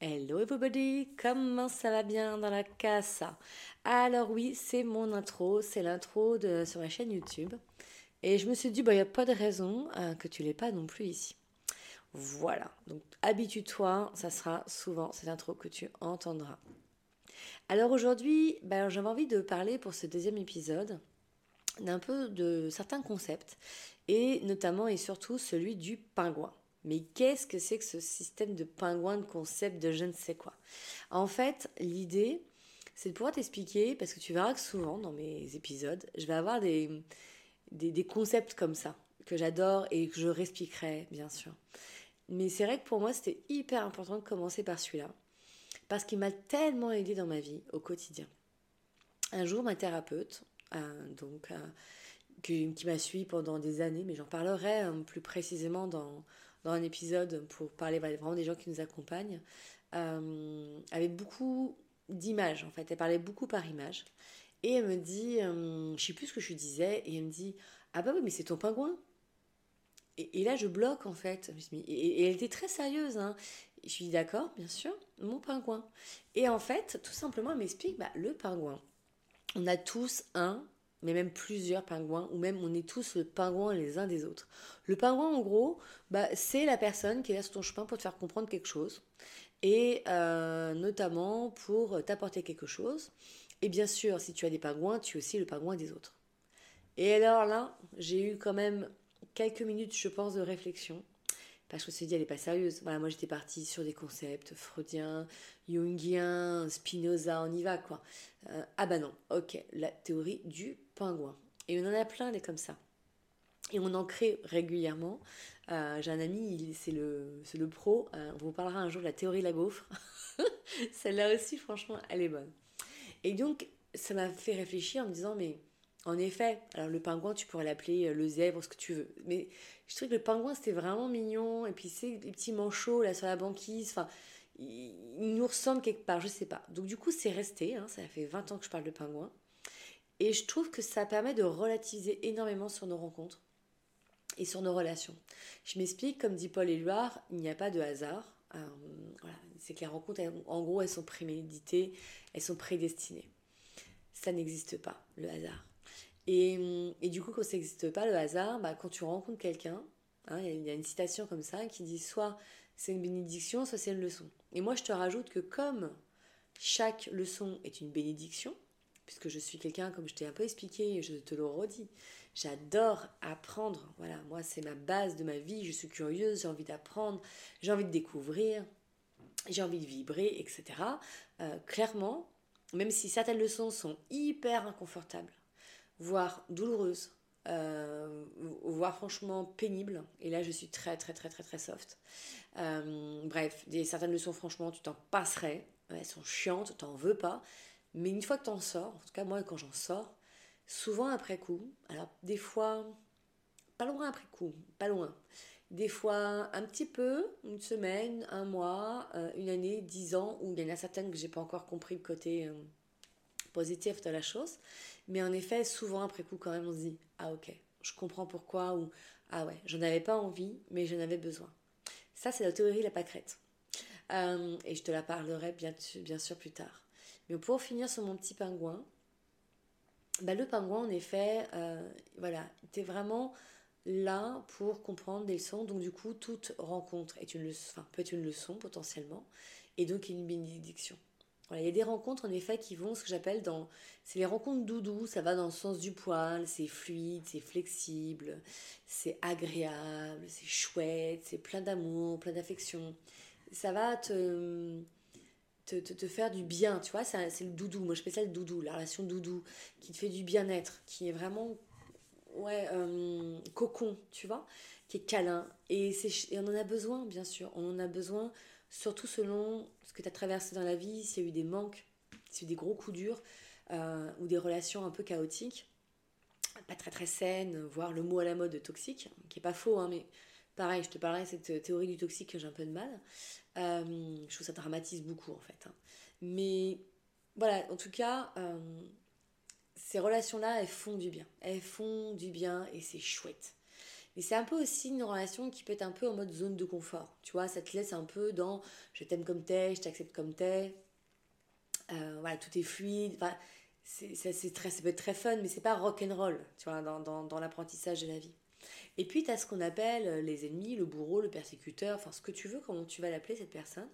Hello everybody, comment ça va bien dans la casa Alors oui, c'est mon intro, c'est l'intro sur ma chaîne YouTube. Et je me suis dit, il bah, n'y a pas de raison euh, que tu l'aies pas non plus ici. Voilà, donc habitue-toi, ça sera souvent cette intro que tu entendras. Alors aujourd'hui, bah, j'avais envie de parler pour ce deuxième épisode d'un peu de certains concepts, et notamment et surtout celui du pingouin. Mais qu'est-ce que c'est que ce système de pingouin, de concept, de je ne sais quoi? En fait, l'idée, c'est de pouvoir t'expliquer, parce que tu verras que souvent dans mes épisodes, je vais avoir des, des, concepts comme ça, que j'adore et que je réexpliquerai, bien sûr. Mais c'est vrai que pour moi, c'était hyper important de commencer par celui-là, parce qu'il m'a tellement aidé dans ma vie au quotidien. Un jour, ma thérapeute, euh, donc, euh, qui, m'a suivi pendant des années, mais j'en parlerai euh, plus précisément dans, dans un épisode pour parler vraiment des gens qui nous accompagnent, euh, avait beaucoup d'images en fait. Elle parlait beaucoup par image. Et elle me dit, euh, je sais plus ce que je disais, et elle me dit, ah bah oui, mais c'est ton pingouin. Et, là, je bloque en fait. Et, elle était très sérieuse. Hein. je suis d'accord, bien sûr, mon pingouin. Et en fait, tout simplement, elle m'explique, bah, le pingouin, on a tous un mais même plusieurs pingouins, ou même on est tous le pingouin les uns des autres. Le pingouin, en gros, bah, c'est la personne qui est là sur ton chemin pour te faire comprendre quelque chose, et euh, notamment pour t'apporter quelque chose. Et bien sûr, si tu as des pingouins, tu es aussi le pingouin des autres. Et alors là, j'ai eu quand même quelques minutes, je pense, de réflexion. Parce que je me suis dit, elle n'est pas sérieuse. Voilà, moi j'étais partie sur des concepts freudiens, jungiens, Spinoza, on y va quoi. Euh, ah bah non, ok, la théorie du pingouin. Et on en a plein des comme ça. Et on en crée régulièrement. Euh, j'ai un ami, c'est le, le pro. Euh, on vous parlera un jour de la théorie de la gaufre. Celle-là aussi, franchement, elle est bonne. Et donc, ça m'a fait réfléchir en me disant, mais en effet, alors le pingouin, tu pourrais l'appeler euh, le zèbre, ce que tu veux. Mais je trouve que le pingouin, c'était vraiment mignon. Et puis, c'est les petits manchots là sur la banquise. Enfin, il, nous ressemble quelque part, je sais pas. Donc, du coup, c'est resté. Hein, ça fait 20 ans que je parle de pingouin. Et je trouve que ça permet de relativiser énormément sur nos rencontres et sur nos relations. Je m'explique, comme dit Paul Éluard, il n'y a pas de hasard. Euh, voilà, c'est que les rencontres, en gros, elles sont préméditées, elles sont prédestinées. Ça n'existe pas, le hasard. Et, et, du coup, quand ça n'existe pas, le hasard, bah, quand tu rencontres quelqu'un, hein, il y a une citation comme ça qui dit soit c'est une bénédiction, soit c'est une leçon. Et moi, je te rajoute que comme chaque leçon est une bénédiction, puisque je suis quelqu'un, comme je t'ai un peu expliqué, je te le redis, j'adore apprendre. Voilà, moi, c'est ma base de ma vie. Je suis curieuse, j'ai envie d'apprendre, j'ai envie de découvrir, j'ai envie de vibrer, etc. Euh, clairement, même si certaines leçons sont hyper inconfortables, voire douloureuses, euh, voire franchement pénibles, et là je suis très très très très très soft. Euh, bref, des, certaines leçons, franchement, tu t'en passerais, elles sont chiantes, t'en veux pas, mais une fois que tu en sors, en tout cas moi quand j'en sors, souvent après coup, alors des fois, pas loin après coup, pas loin, des fois un petit peu, une semaine, un mois, euh, une année, dix ans, où il y en a certaines que j'ai pas encore compris le côté euh, positif de la chose, mais en effet, souvent après coup quand même on se dit, ah ok, je comprends pourquoi, ou ah ouais, j'en avais pas envie, mais j'en avais besoin. Ça, c'est la théorie de la pâquerette. Euh, et je te la parlerai bien, bien sûr plus tard. Mais pour finir sur mon petit pingouin, bah, le pingouin, en effet, euh, voilà, tu es vraiment là pour comprendre des leçons. Donc, du coup, toute rencontre est une leçon, peut être une leçon potentiellement, et donc une bénédiction. Voilà, il y a des rencontres en effet qui vont, ce que j'appelle dans. C'est les rencontres doudou, ça va dans le sens du poil, c'est fluide, c'est flexible, c'est agréable, c'est chouette, c'est plein d'amour, plein d'affection. Ça va te te, faire du bien, tu vois, c'est le doudou, moi je fais ça le doudou, la relation doudou, qui te fait du bien-être, qui est vraiment, ouais, euh, cocon, tu vois, qui est câlin. Et, et, on en a besoin, bien sûr, on en a besoin, surtout selon ce que tu as traversé dans la vie, s'il y a eu des manques, s'il y a eu des gros coups durs, euh, ou des relations un peu chaotiques, pas très très saines, voire le mot à la mode toxique, qui est pas faux, hein, mais Pareil, je te parlais de cette théorie du toxique que j'ai un peu de mal. Euh, je trouve ça dramatise beaucoup en fait. Hein. Mais voilà, en tout cas, euh, ces relations-là, elles font du bien. Elles font du bien et c'est chouette. Mais c'est un peu aussi une relation qui peut être un peu en mode zone de confort. Tu vois, ça te laisse un peu dans je t'aime comme t'es, je t'accepte comme t'es. Euh, voilà, tout est fluide. Enfin, c'est, ça, c'est très, peut être très fun, mais c'est pas rock and roll, tu vois, dans l'apprentissage de la vie. Et puis, tu as ce qu'on appelle les ennemis, le bourreau, le persécuteur, enfin, ce que tu veux, comment tu vas l'appeler, cette personne.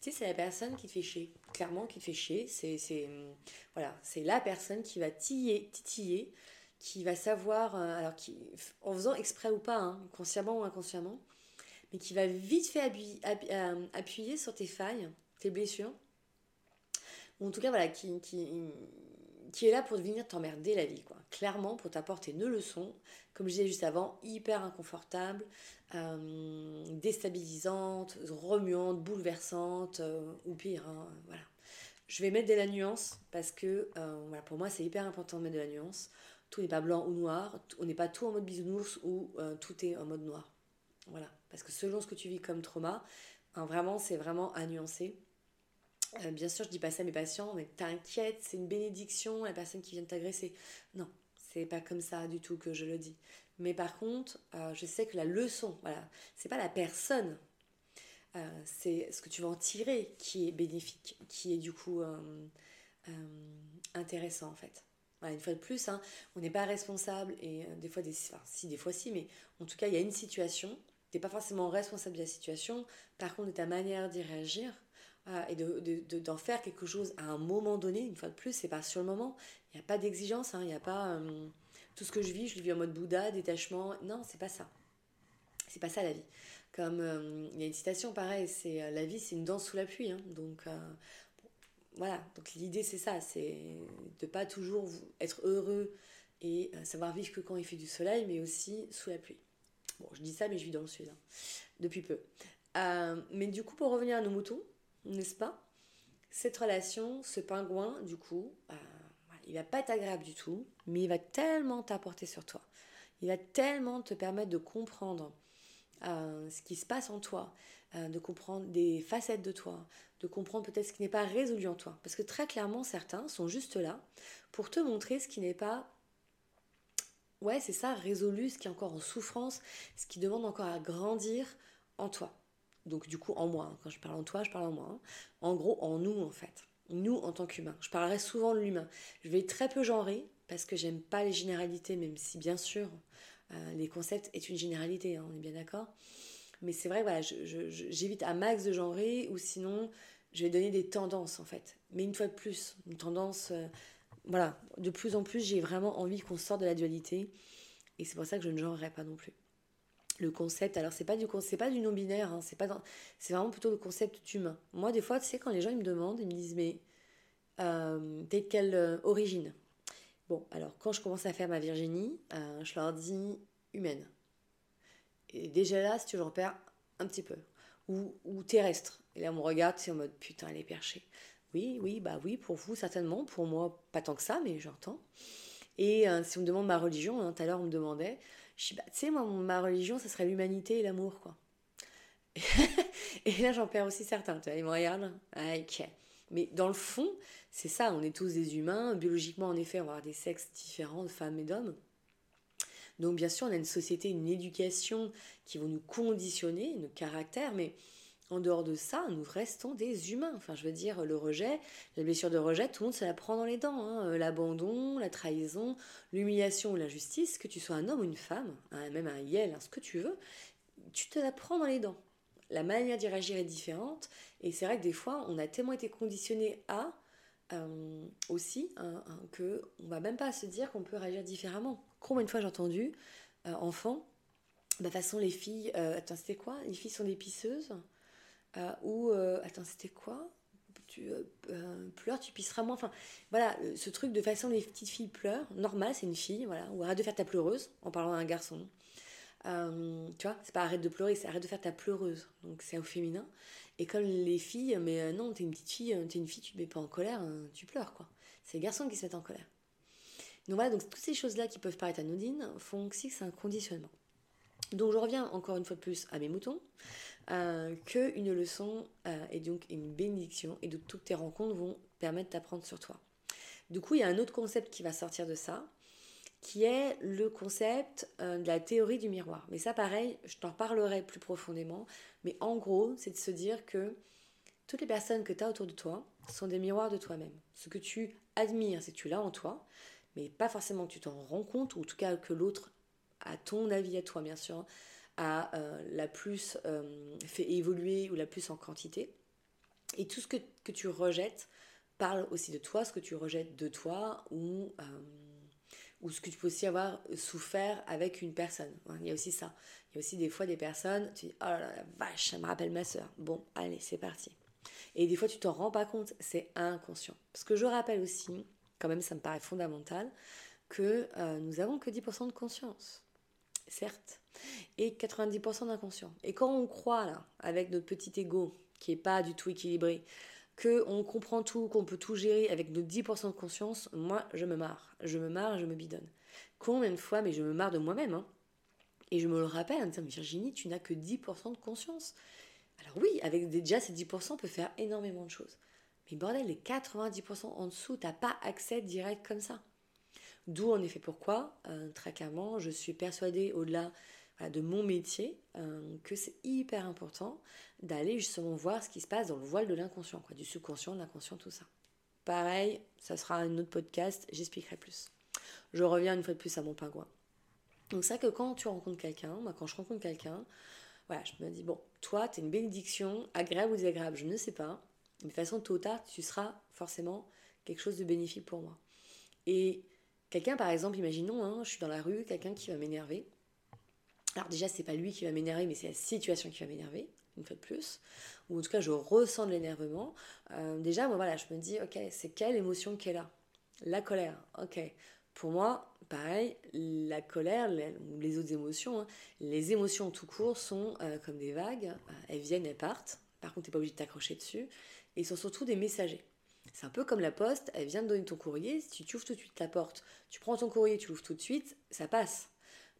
Tu sais, c'est la personne qui te fait chier, clairement qui te fait chier. C'est, c'est, voilà, c'est la personne qui va tiller, titiller, qui va savoir, euh, alors qui, en faisant exprès ou pas, hein, consciemment ou inconsciemment, mais qui va vite fait appuyer, euh, appuyer sur tes failles, tes blessures, ou en tout cas, voilà, qui, qui, qui est là pour venir t'emmerder la vie. Clairement, pour t'apporter une leçon, comme je disais juste avant, hyper inconfortable, euh, déstabilisante, remuante, bouleversante, euh, ou pire, hein, voilà. Je vais mettre de la nuance parce que euh, voilà, pour moi c'est hyper important de mettre de la nuance. Tout n'est pas blanc ou noir, on n'est pas tout en mode bisounours ou tout est en mode noir. Voilà, parce que selon ce que tu vis comme trauma, hein, vraiment c'est vraiment à nuancer. Bien sûr, je dis pas ça à mes patients, mais t'inquiète, c'est une bénédiction la personne qui vient t'agresser. Non, c'est pas comme ça du tout que je le dis. Mais par contre, euh, je sais que la leçon, voilà, c'est pas la personne, euh, c'est ce que tu vas en tirer qui est bénéfique, qui est du coup euh, intéressant en fait. une fois de plus, hein, on n'est pas responsable et des fois, des, enfin, si des fois si, mais en tout cas, il y a une situation, tu n'es pas forcément responsable de la situation, par contre, de ta manière d'y réagir, et d'en de, de, faire quelque chose à un moment donné, une fois de plus, c'est pas sur le moment. Il n'y a pas d'exigence, hein, il n'y a pas euh, tout ce que je vis, je le vis en mode Bouddha, détachement. Non, c'est pas ça. C'est pas ça la vie. Comme euh, il y a une citation pareil, c'est euh, la vie, c'est une danse sous la pluie. Hein. donc voilà, donc l'idée c'est ça, c'est de pas toujours être heureux et savoir vivre que quand il fait du soleil, mais aussi sous la pluie. Bon, je dis ça, mais je vis dans le sud hein, depuis peu. mais du coup, pour revenir à nos moutons, n'est-ce pas? Cette relation, ce pingouin, du coup, euh, il va pas être agréable du tout, mais il va tellement t'apporter sur toi. Il va tellement te permettre de comprendre euh, ce qui se passe en toi, euh, de comprendre des facettes de toi, de comprendre peut-être ce qui n'est pas résolu en toi. Parce que très clairement, certains sont juste là pour te montrer ce qui n'est pas ouais, c'est ça, résolu, ce qui est encore en souffrance, ce qui demande encore à grandir en toi donc du coup en moi, hein. quand je parle en toi, je parle en moi, hein. en gros en nous en fait, nous en tant qu'humains. Je parlerai souvent de l'humain. Je vais très peu genrer parce que j'aime pas les généralités, même si bien sûr euh, les concepts est une généralité, hein, on est bien d'accord. Mais c'est vrai, voilà, j'évite à max de genrer ou sinon je vais donner des tendances en fait. Mais une fois de plus, une tendance, euh, voilà, de plus en plus j'ai vraiment envie qu'on sorte de la dualité et c'est pour ça que je ne genrerai pas non plus le concept. Alors c'est pas du c'est pas du non binaire, hein, c'est pas c'est vraiment plutôt le concept humain. Moi des fois tu sais quand les gens me demandent, ils me disent mais euh, t'es de quelle euh, origine? Bon alors quand je commence à faire ma Virginie, euh, je leur dis humaine. Et déjà là si tu j'en perds un petit peu ou, ou terrestre. Et là on me regarde c'est en mode putain elle est perchée. Oui oui bah oui pour vous certainement, pour moi pas tant que ça mais j'entends. Et si on me demande ma religion, hein, tout à l'heure on me demandait je dis, bah, tu sais, moi, ma religion, ça serait l'humanité et l'amour, quoi. et là, j'en perds aussi certains. Tu vois, ils me regardent. Ah, ok. Mais dans le fond, c'est ça, on est tous des humains. Biologiquement, en effet, on va avoir des sexes différents de femmes et d'hommes. Donc, bien sûr, on a une société, une éducation qui vont nous conditionner, nos caractères, mais en dehors de ça, nous restons des humains. Enfin, je veux dire, le rejet, la blessure de rejet, tout le monde se la prend dans les dents. Hein. Euh, l'abandon, la trahison, l'humiliation ou l'injustice, que tu sois un homme ou une femme, hein, même un yel, hein, ce que tu veux, tu te la prends dans les dents. La manière d'y réagir est différente. Et c'est vrai que des fois, on a tellement été conditionné à euh, aussi que on va même pas se dire qu'on peut réagir différemment. Combien de fois j'ai entendu, euh, enfant, de toute façon, les filles, attends, c'était quoi? Les filles sont des pisseuses euh, ou euh, attends c'était quoi? Tu euh, pleures, tu pisseras moins. Enfin, voilà, ce truc de façon les petites filles pleurent, normal, c'est une fille, voilà. Ou arrête de faire ta pleureuse en parlant d'un garçon. tu vois, c'est pas arrête de pleurer, c'est arrête de faire ta pleureuse. Donc c'est au féminin. Et comme les filles, mais non, t'es une petite fille, t'es une fille, tu te mets pas en colère, hein, tu pleures quoi. C'est les garçons qui se mettent en colère. Donc voilà, donc toutes ces choses-là qui peuvent paraître anodines font aussi que c'est un conditionnement. Donc je reviens encore une fois de plus à mes moutons. Euh, qu'une leçon euh, et donc une bénédiction et donc toutes tes rencontres vont permettre d'apprendre sur toi. Du coup, il y a un autre concept qui va sortir de ça, qui est le concept euh, de la théorie du miroir. Mais ça, pareil, je t'en parlerai plus profondément. Mais en gros, c'est de se dire que toutes les personnes que tu as autour de toi sont des miroirs de toi-même. Ce que tu admires, c'est que tu l'as en toi, mais pas forcément que tu t'en rends compte, ou en tout cas que l'autre, à ton avis à toi, bien sûr, a euh, la plus euh, fait évoluer ou la plus en quantité. Et tout ce que, que, tu rejettes parle aussi de toi, ce que tu rejettes de toi, ou ou ce que tu peux aussi avoir souffert avec une personne. Il y a aussi ça. Il y a aussi des fois des personnes, tu dis, oh là vache, ça me rappelle ma soeur. Bon, allez, c'est parti. Et des fois, tu t'en rends pas compte, c'est inconscient. Parce que je rappelle aussi, quand même, ça me paraît fondamental, que euh, nous avons que 10% de conscience. Certes. Et 90% d'inconscient. Et quand on croit, là, avec notre petit ego, qui est pas du tout équilibré, qu'on comprend tout, qu'on peut tout gérer avec nos 10% de conscience, moi, je me marre. Je me marre, je me bidonne. Combien de fois, mais je me marre de moi-même. Hein. Et je me le rappelle en disant, Virginie, tu n'as que 10% de conscience. Alors oui, avec déjà ces 10%, on peut faire énormément de choses. Mais bordel, les 90% en dessous, tu n'as pas accès direct comme ça. D'où en effet pourquoi, euh, très clairement, je suis persuadée au-delà de mon métier, euh, que c'est hyper important d'aller justement voir ce qui se passe dans le voile de l'inconscient, quoi, du subconscient, de l'inconscient, tout ça. Pareil, ça sera un autre podcast, j'expliquerai plus. Je reviens une fois de plus à mon pingouin. Donc ça que quand tu rencontres quelqu'un, moi quand je rencontre quelqu'un, voilà, je me dis, bon, toi, tu es une bénédiction, agréable ou désagréable, je ne sais pas, de façon tôt ou tard, tu seras forcément quelque chose de bénéfique pour moi. Et quelqu'un, par exemple, imaginons, hein, je suis dans la rue, quelqu'un qui va m'énerver, alors déjà, c'est pas lui qui va m'énerver, mais c'est la situation qui va m'énerver, une fois de plus. Ou en tout cas, je ressens de l'énervement. Euh, déjà, moi, voilà, je me dis, ok, c'est quelle émotion est là La colère, ok. Pour moi, pareil, la colère les autres émotions, hein, les émotions tout court sont euh, comme des vagues, euh, elles viennent, elles partent. Par contre, tu n'es pas obligé de t'accrocher dessus. Et sont surtout des messagers. C'est un peu comme la poste, elle vient de donner ton courrier, si tu ouvres tout de suite la porte, tu prends ton courrier, tu l'ouvres tout de suite, ça passe.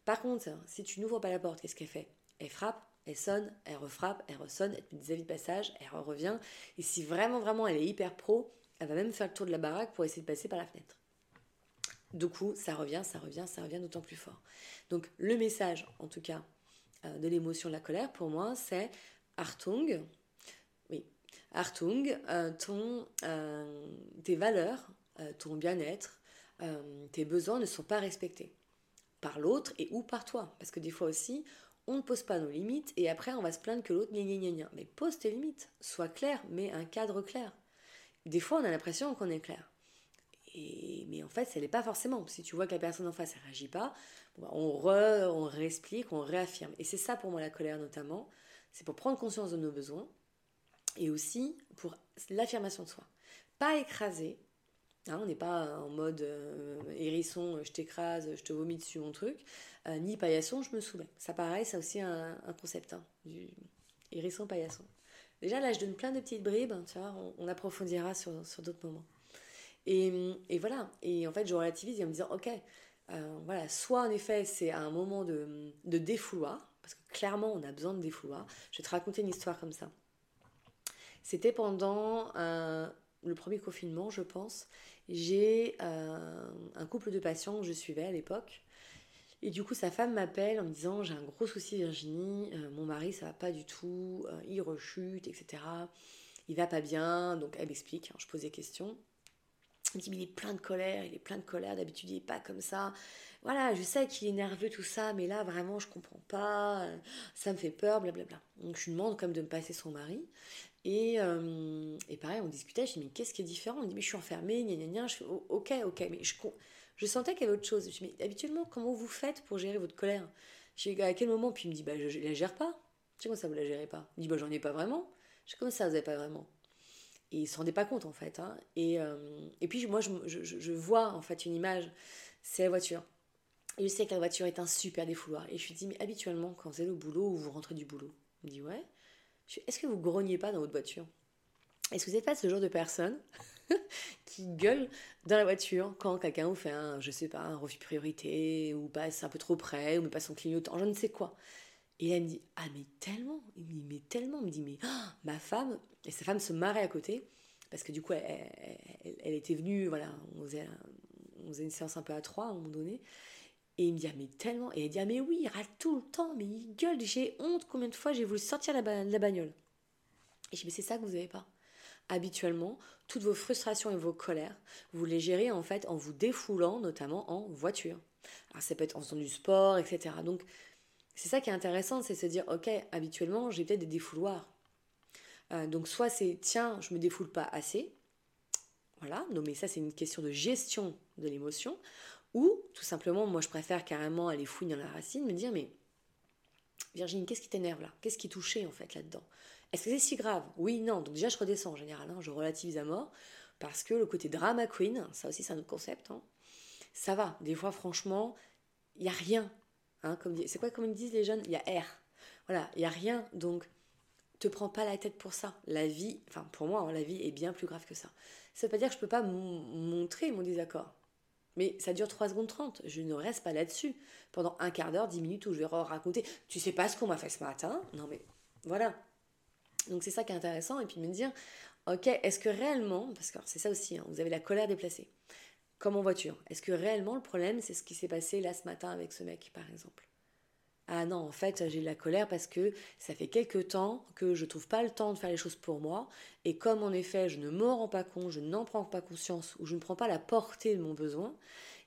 Par contre, si tu n'ouvres pas la porte, qu'est-ce qu'elle fait? Elle frappe, elle sonne, elle refrappe, elle ressonne, elle te met des avis de passage, elle revient. Et si vraiment, vraiment, elle est hyper pro, elle va même faire le tour de la baraque pour essayer de passer par la fenêtre. Du coup, ça revient, ça revient, ça revient d'autant plus fort. Donc, le message, en tout cas, euh, de l'émotion de la colère, pour moi, c'est Artung. Oui, Artung, euh, ton, euh, tes valeurs, ton bien-être, tes besoins ne sont pas respectés par l'autre et ou par toi. Parce que des fois aussi, on ne pose pas nos limites et après on va se plaindre que l'autre gna gna gna Mais pose tes limites, sois clair, mets un cadre clair. Des fois, on a l'impression qu'on est clair. Mais en fait, ce n'est pas forcément. Si tu vois que la personne en face ne réagit pas, bah, on, re, on réexplique, on réaffirme. Et c'est ça pour moi la colère notamment. C'est pour prendre conscience de nos besoins et aussi pour l'affirmation de soi. Pas écraser, Hein, on n'est pas en mode euh, hérisson, je t'écrase, je te vomis dessus mon truc, euh, ni paillasson, je me soumets. Ça pareil, c'est aussi un, concept, hein, du hérisson, paillasson. Déjà là, je donne plein de petites bribes, on, approfondira sur, d'autres moments. Et, voilà, et en fait, je relativise en me disant, ok, euh, voilà, soit en effet, c'est un moment de, de défouloir, parce que clairement, on a besoin de défouloir. Je vais te raconter une histoire comme ça. C'était pendant le premier confinement, je pense j'ai euh, un couple de patients que je suivais à l'époque. Et du coup, sa femme m'appelle en me disant J'ai un gros souci, Virginie, euh, mon mari, ça va pas du tout, euh, il rechute, etc. Il va pas bien. Donc, elle m'explique, hein, je pose des questions. Elle me dit Mais il est plein de colère, il est plein de colère, d'habitude, il est pas comme ça. Voilà, je sais qu'il est nerveux, tout ça, mais là, vraiment, je comprends pas, ça me fait peur, blablabla. Donc, je lui demande comme de me passer son mari. Et, euh, et pareil, on discutait, je dis, mais qu'est-ce qui est différent? On dit, mais je suis enfermée, gna gna gna. Je fais, oh, ok, ok, mais je, je sentais qu'il y avait autre chose. Je dis, mais habituellement, comment vous faites pour gérer votre colère? Je dis, à quel moment? Puis il me dit, bah, je, ne la gère pas. Je dis, comment ça, vous la gérez pas Il me dit, bah, j'en ai pas vraiment. Je dis, comment ça, vous n'avez pas vraiment? Et il se rendait pas compte, en fait. Hein. Et, euh, et puis, moi, je, je, je, vois, en fait, une image, c'est la voiture. Je sais que la voiture est un super défouloir. Et je lui dis, mais habituellement, quand vous allez au boulot ou vous rentrez du boulot, il me dit, ouais. Est-ce que vous grognez pas dans votre voiture? Est-ce que vous n'êtes pas ce genre de personne qui gueule dans la voiture quand quelqu'un vous fait un, je sais pas, un refus priorité ou passe un peu trop près ou passe son clignotant, je ne sais quoi? Et elle me dit, ah mais tellement, il me dit, mais tellement, il me dit, mais oh, ma femme, et sa femme se marrait à côté, parce que du coup, elle, était venue, voilà, on, on faisait une séance un peu à trois à un moment donné. Et il me dit, ah, mais tellement. Et il dit, ah, mais oui, il râle tout le temps, mais il gueule, j'ai honte. Combien de fois j'ai voulu sortir la, la bagnole Et je dis, mais c'est ça que vous n'avez pas. Habituellement, toutes vos frustrations et vos colères, vous les gérez en fait en vous défoulant, notamment en voiture. Alors ça peut être en faisant du sport, etc. Donc c'est ça qui est intéressant, c'est se dire, ok, habituellement, j'ai peut-être des défouloirs. Euh, donc soit c'est, tiens, je me défoule pas assez. Voilà, non mais ça c'est une question de gestion de l'émotion. Ou tout simplement, moi je préfère carrément aller fouiller dans la racine, me dire, mais Virginie, qu'est-ce qui t'énerve là? Qu'est-ce qui touché en fait là-dedans? Est-ce que c'est si grave? Oui, non. Donc déjà je redescends en général, hein, je relativise à mort. Parce que le côté drama queen, ça aussi c'est un autre concept, hein, ça va. Des fois franchement, il n'y a rien Hein, c'est quoi comme ils disent les jeunes? Il y a R. Voilà, il n'y a rien. Donc, te prends pas la tête pour ça. La vie, enfin pour moi, la vie est bien plus grave que ça. Ça veut pas dire que je peux pas montrer mon désaccord. Mais ça dure 3 secondes 30. Je ne reste pas là-dessus pendant un quart d'heure, 10 minutes où je vais raconter. Tu sais pas ce qu'on m'a fait ce matin? Non mais voilà. Donc c'est ça qui est intéressant. Et puis me dire, ok, est-ce que réellement, parce que c'est ça aussi, hein, vous avez la colère déplacée comme en voiture. Est-ce que réellement le problème, c'est ce qui s'est passé là ce matin avec ce mec, par exemple? Ah non, en fait, j'ai de la colère parce que ça fait quelques temps que je trouve pas le temps de faire les choses pour moi, et comme en effet, je ne m'en rends pas compte, je n'en prends pas conscience, ou je ne prends pas la portée de mon besoin,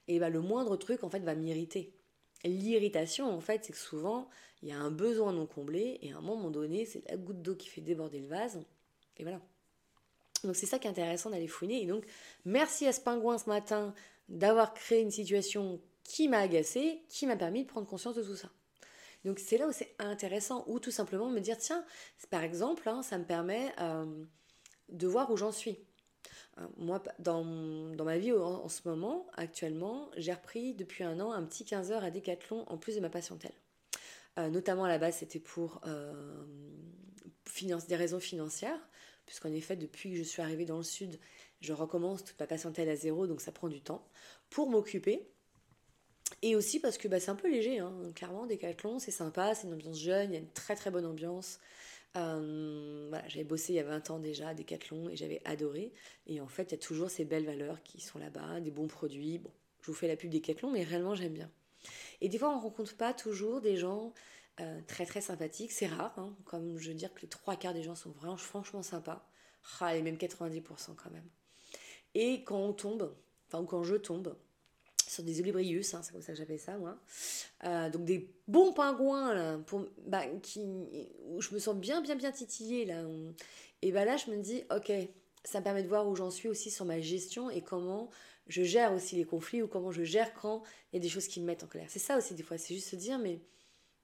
et ben le moindre truc, en fait, va m'irriter. L'irritation, en fait, c'est que souvent, il y a un besoin non comblé, et à un moment donné, c'est la goutte d'eau qui fait déborder le vase, et voilà. Donc c'est ça qui est intéressant d'aller fouiner. Et donc merci à ce pingouin ce matin d'avoir créé une situation qui m'a agacée, qui m'a permis de prendre conscience de tout ça. Donc c'est là où c'est intéressant, ou tout simplement me dire, tiens, par exemple, hein, ça me permet euh, de voir où j'en suis. Euh, moi, dans, dans, ma vie en, ce moment, actuellement, j'ai repris depuis un an un petit 15 heures à Décathlon en plus de ma patientèle. Euh, notamment à la base, c'était pour des raisons financières puisqu'en effet, depuis que je suis arrivée dans le sud, je recommence toute ma patientèle à zéro, donc ça prend du temps, pour m'occuper. Et aussi parce que bah, c'est un peu léger, hein. clairement, Decathlon, c'est sympa, c'est une ambiance jeune, il y a une très très bonne ambiance. Euh, voilà, j'avais bossé il y a 20 ans déjà à Decathlon et j'avais adoré. Et en fait, il y a toujours ces belles valeurs qui sont là-bas, des bons produits. Bon, je vous fais la pub Decathlon, mais réellement j'aime bien. Et des fois, on rencontre pas toujours des gens euh, très très sympathique. C'est rare, hein. comme je veux dire que les trois quarts des gens sont vraiment franchement sympas. Ah, et même 90% quand même. Et quand on tombe, enfin quand je tombe, sur des olibrius, hein, c'est comme ça que j'appelle ça moi, euh, donc des bons pingouins là, pour, bah, qui, où je me sens bien bien bien titillée là. Et bah là je me dis, ok, ça me permet de voir où j'en suis aussi sur ma gestion et comment je gère aussi les conflits ou comment je gère quand il y a des choses qui me mettent en colère. C'est ça aussi des fois, c'est juste se dire, mais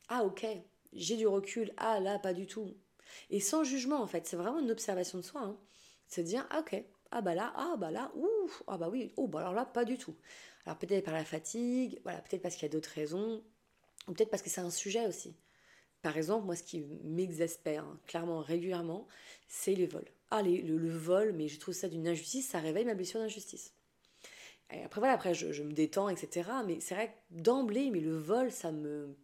ah ok, j'ai du recul, ah là pas du tout. Et sans jugement en fait, c'est vraiment une observation de soi. Hein. De dire ah ok, ah bah là, ah bah là, ouf, ah bah oui, oh bah alors là pas du tout. Alors peut-être par la fatigue, voilà, peut-être parce qu'il y a d'autres raisons, ou peut-être parce que c'est un sujet aussi. Par exemple, moi ce qui m'exaspère hein, clairement régulièrement, c'est les vols. Ah le, vol, mais je trouve ça d'une injustice, ça réveille ma blessure d'injustice. Après voilà, après je, me détends, etc. Mais c'est vrai que d'emblée, mais le vol, ça me...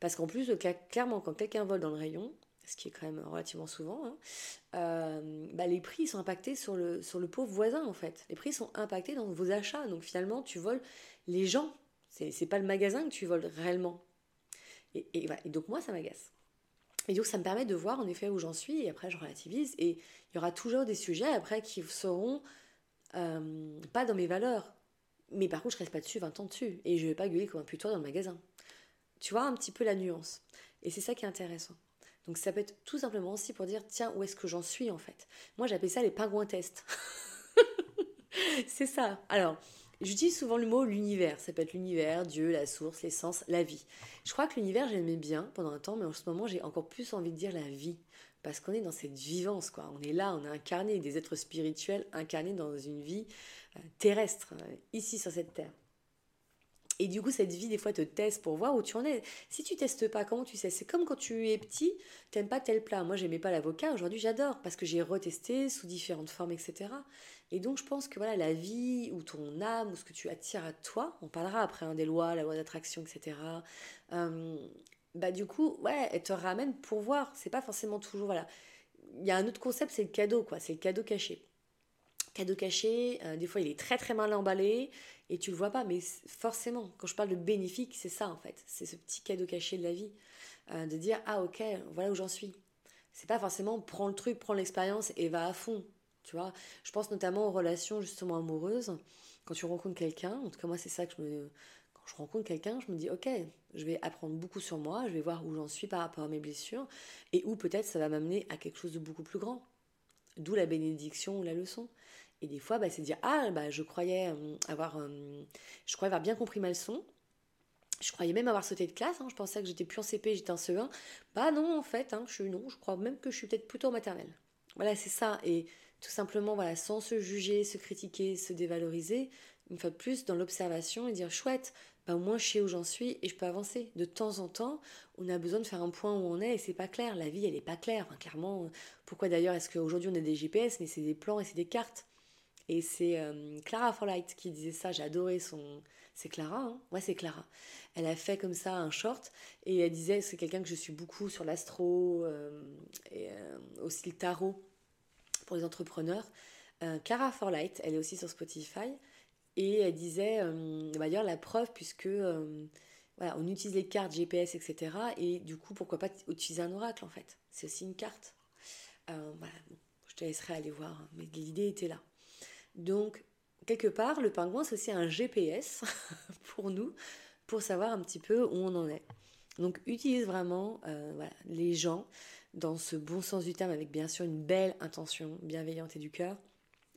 Parce qu'en plus, clairement, quand quelqu'un vole dans le rayon, ce qui est quand même relativement souvent, hein, euh, bah, les prix sont impactés sur le, sur le pauvre voisin en fait. Les prix sont impactés dans vos achats. Donc finalement, tu voles les gens. C'est pas le magasin que tu voles réellement. Et, donc moi, ça m'agace. Et donc ça me permet de voir en effet où j'en suis et après je relativise. Et il y aura toujours des sujets après qui seront euh, pas dans mes valeurs. Mais par contre, je reste pas dessus 20 ans dessus. Et je vais pas gueuler comme un putois dans le magasin. Tu vois un petit peu la nuance. Et c'est ça qui est intéressant. Donc ça peut être tout simplement aussi pour dire, tiens, où est-ce que j'en suis en fait? Moi j'appelle ça les pingouins tests. c'est ça. Alors, j'utilise souvent le mot l'univers. Ça peut être l'univers, Dieu, la source, l'essence, la vie. Je crois que l'univers, j'aimais bien pendant un temps, mais en ce moment, j'ai encore plus envie de dire la vie parce qu'on est dans cette vivance, quoi. On est là, on est incarné, des êtres spirituels incarnés dans une vie euh, terrestre, euh, ici sur cette terre. Et du coup, cette vie, des fois, te teste pour voir où tu en es. Si tu testes pas, comment tu sais? C'est comme quand tu es petit, tu n'aimes pas tel plat. Moi, j'aimais pas l'avocat, aujourd'hui, j'adore parce que j'ai retesté sous différentes formes, etc. Et donc, je pense que voilà, la vie ou ton âme ou ce que tu attires à toi, on parlera après hein, des lois, la loi d'attraction, etc bah du coup, ouais, elle te ramène pour voir. C'est pas forcément toujours, voilà. Il y a un autre concept, c'est le cadeau, quoi. C'est le cadeau caché. Cadeau caché, euh, des fois il est très très mal emballé et tu le vois pas, mais forcément, quand je parle de bénéfique, c'est ça en fait, c'est ce petit cadeau caché de la vie, euh, de dire ah ok, voilà où j'en suis. C'est pas forcément prends le truc, prends l'expérience et va à fond, tu vois. Je pense notamment aux relations justement amoureuses. Quand tu rencontres quelqu'un, en tout cas moi c'est ça que je me, quand je rencontre quelqu'un, je me dis ok, je vais apprendre beaucoup sur moi, je vais voir où j'en suis par rapport à mes blessures et où peut-être ça va m'amener à quelque chose de beaucoup plus grand. D'où la bénédiction ou la leçon. Et des fois, bah, c'est dire Ah, bah, je croyais euh, avoir, euh, je croyais avoir bien compris ma leçon. Je croyais même avoir sauté de classe. Hein. je pensais que j'étais plus en CP, j'étais en CE1. Bah non, en fait, hein, je suis non. Je crois même que je suis peut-être plutôt en maternelle. Voilà, c'est ça. Et tout simplement, voilà, sans se juger, se critiquer, se dévaloriser, une fois de plus, dans l'observation et dire chouette, bah, au moins je sais où j'en suis et je peux avancer. De temps en temps, on a besoin de faire un point où on est et c'est pas clair. La vie, elle est pas claire. clairement, pourquoi d'ailleurs est-ce qu'aujourd'hui on a des GPS, mais c'est des plans et c'est des cartes et c'est euh, Clara Forlight qui disait ça, adoré son... C'est Clara, hein Ouais, c'est Clara. Elle a fait comme ça un short et elle disait, c'est quelqu'un que je suis beaucoup sur l'astro euh, et euh, aussi le tarot pour les entrepreneurs. Clara Forlight, elle est aussi sur Spotify et elle disait, d'ailleurs la preuve puisque on utilise les cartes GPS, etc. Et du coup, pourquoi pas utiliser un oracle en fait C'est aussi une carte. voilà, je te laisserai aller voir, hein, mais l'idée était là. Donc, quelque part, le pingouin, c'est aussi un GPS pour nous, pour savoir un petit peu où on en est. Donc, utilise vraiment euh, les gens dans ce bon sens du terme, avec bien sûr une belle intention bienveillante et du cœur.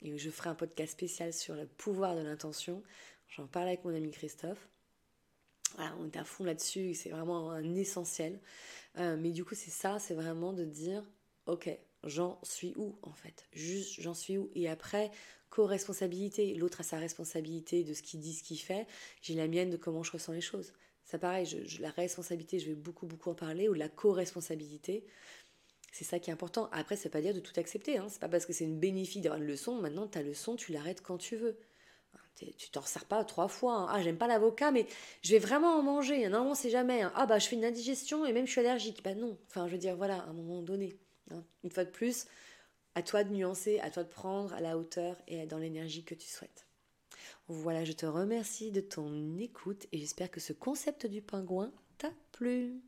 Et je ferai un podcast spécial sur le pouvoir de l'intention. J'en parle avec mon ami Christophe. Voilà, on est à fond là-dessus, c'est vraiment un essentiel. Euh, mais du coup, c'est ça, c'est vraiment de dire, ok, j'en suis où en fait? Juste, j'en suis où? Et après, co-responsabilité. L'autre a sa responsabilité de ce qu'il dit, ce qu'il fait. J'ai la mienne de comment je ressens les choses. Ça pareil, je, la responsabilité, je vais beaucoup, beaucoup en parler, ou la co-responsabilité. C'est ça qui est important. Après, ça veut pas dire de tout accepter. Hein. C'est pas parce que c'est une bénéfice d'avoir une leçon. Maintenant, ta leçon, tu l'arrêtes quand tu veux. Tu t'en resserres pas trois fois. Hein. Ah, j'aime pas l'avocat, mais je vais vraiment en manger. Non, on sait jamais. Hein. Ah, bah, je fais une indigestion et même je suis allergique. Bah, non. Enfin, je veux dire, voilà, à un moment donné. Une fois de plus, à toi de nuancer, à toi de prendre à la hauteur et dans l'énergie que tu souhaites. Voilà, je te remercie de ton écoute et j'espère que ce concept du pingouin t'a plu.